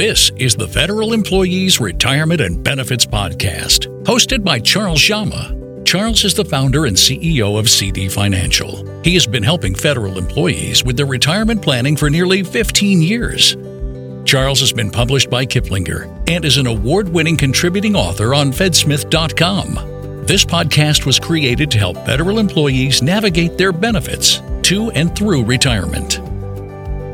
This is the Federal Employees Retirement and Benefits Podcast, hosted by Charles Dzama. Charles is the founder and CEO of CD Financial. He has been helping federal employees with their retirement planning for nearly 15 years. Charles has been published by Kiplinger and is an award winning contributing author on Fedsmith.com. This podcast was created to help federal employees navigate their benefits to and through retirement.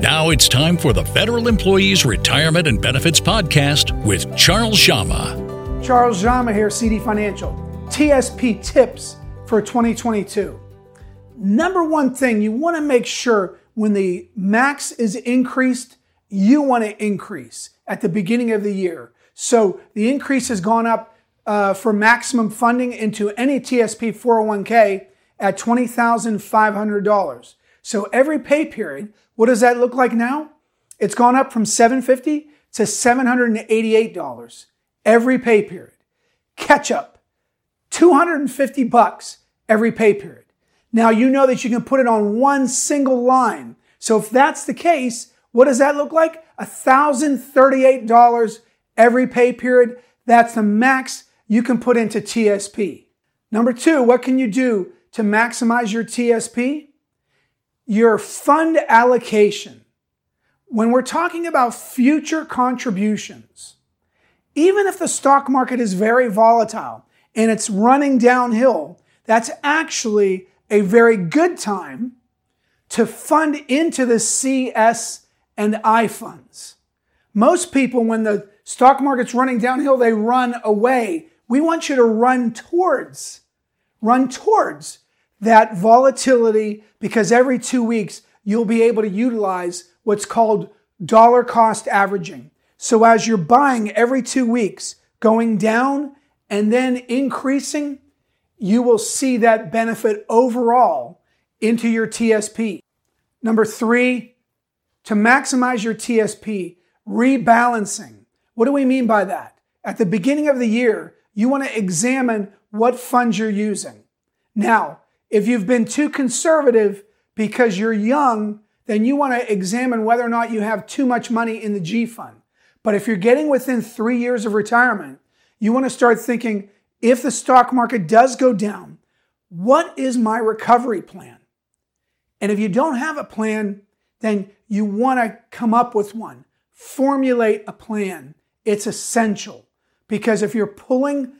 Now it's time for the Federal Employees Retirement and Benefits Podcast with Charles Dzama. Charles Dzama here, CD Financial. TSP tips for 2022. Number one thing, you want to make sure when the max is increased, you want to increase at the beginning of the year. So the increase has gone up uh, for maximum funding into any TSP 401k at $20,500. So every pay period, what does that look like now? It's gone up from 750 to $788 every pay period. Catch up. 250 bucks every pay period. Now you know that you can put it on one single line. So if that's the case, what does that look like? $1,038 every pay period. That's the max you can put into TSP. Number two, what can you do to maximize your TSP? Your fund allocation, when we're talking about future contributions, even if the stock market is very volatile and it's running downhill, that's actually a very good time to fund into the CS and I funds. Most people, when the stock market's running downhill, they run away. We want you to run towards, run towards that volatility because every two weeks you'll be able to utilize what's called dollar cost averaging. So as you're buying every two weeks, going down and then increasing, you will see that benefit overall into your TSP. Number three, to maximize your TSP, rebalancing. What do we mean by that? At the beginning of the year, you want to examine what funds you're using. Now, if you've been too conservative because you're young, then you want to examine whether or not you have too much money in the G fund. But if you're getting within three years of retirement, you want to start thinking if the stock market does go down, what is my recovery plan? And if you don't have a plan, then you want to come up with one. Formulate a plan. It's essential because if you're pulling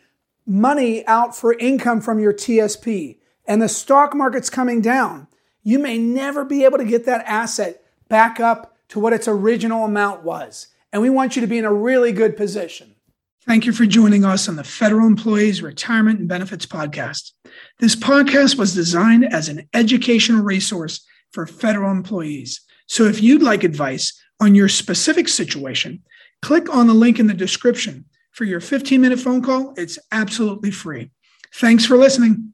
money out for income from your TSP, and the stock market's coming down, you may never be able to get that asset back up to what its original amount was. And we want you to be in a really good position. Thank you for joining us on the Federal Employees Retirement and Benefits Podcast. This podcast was designed as an educational resource for federal employees. So if you'd like advice on your specific situation, click on the link in the description for your 15 minute phone call. It's absolutely free. Thanks for listening.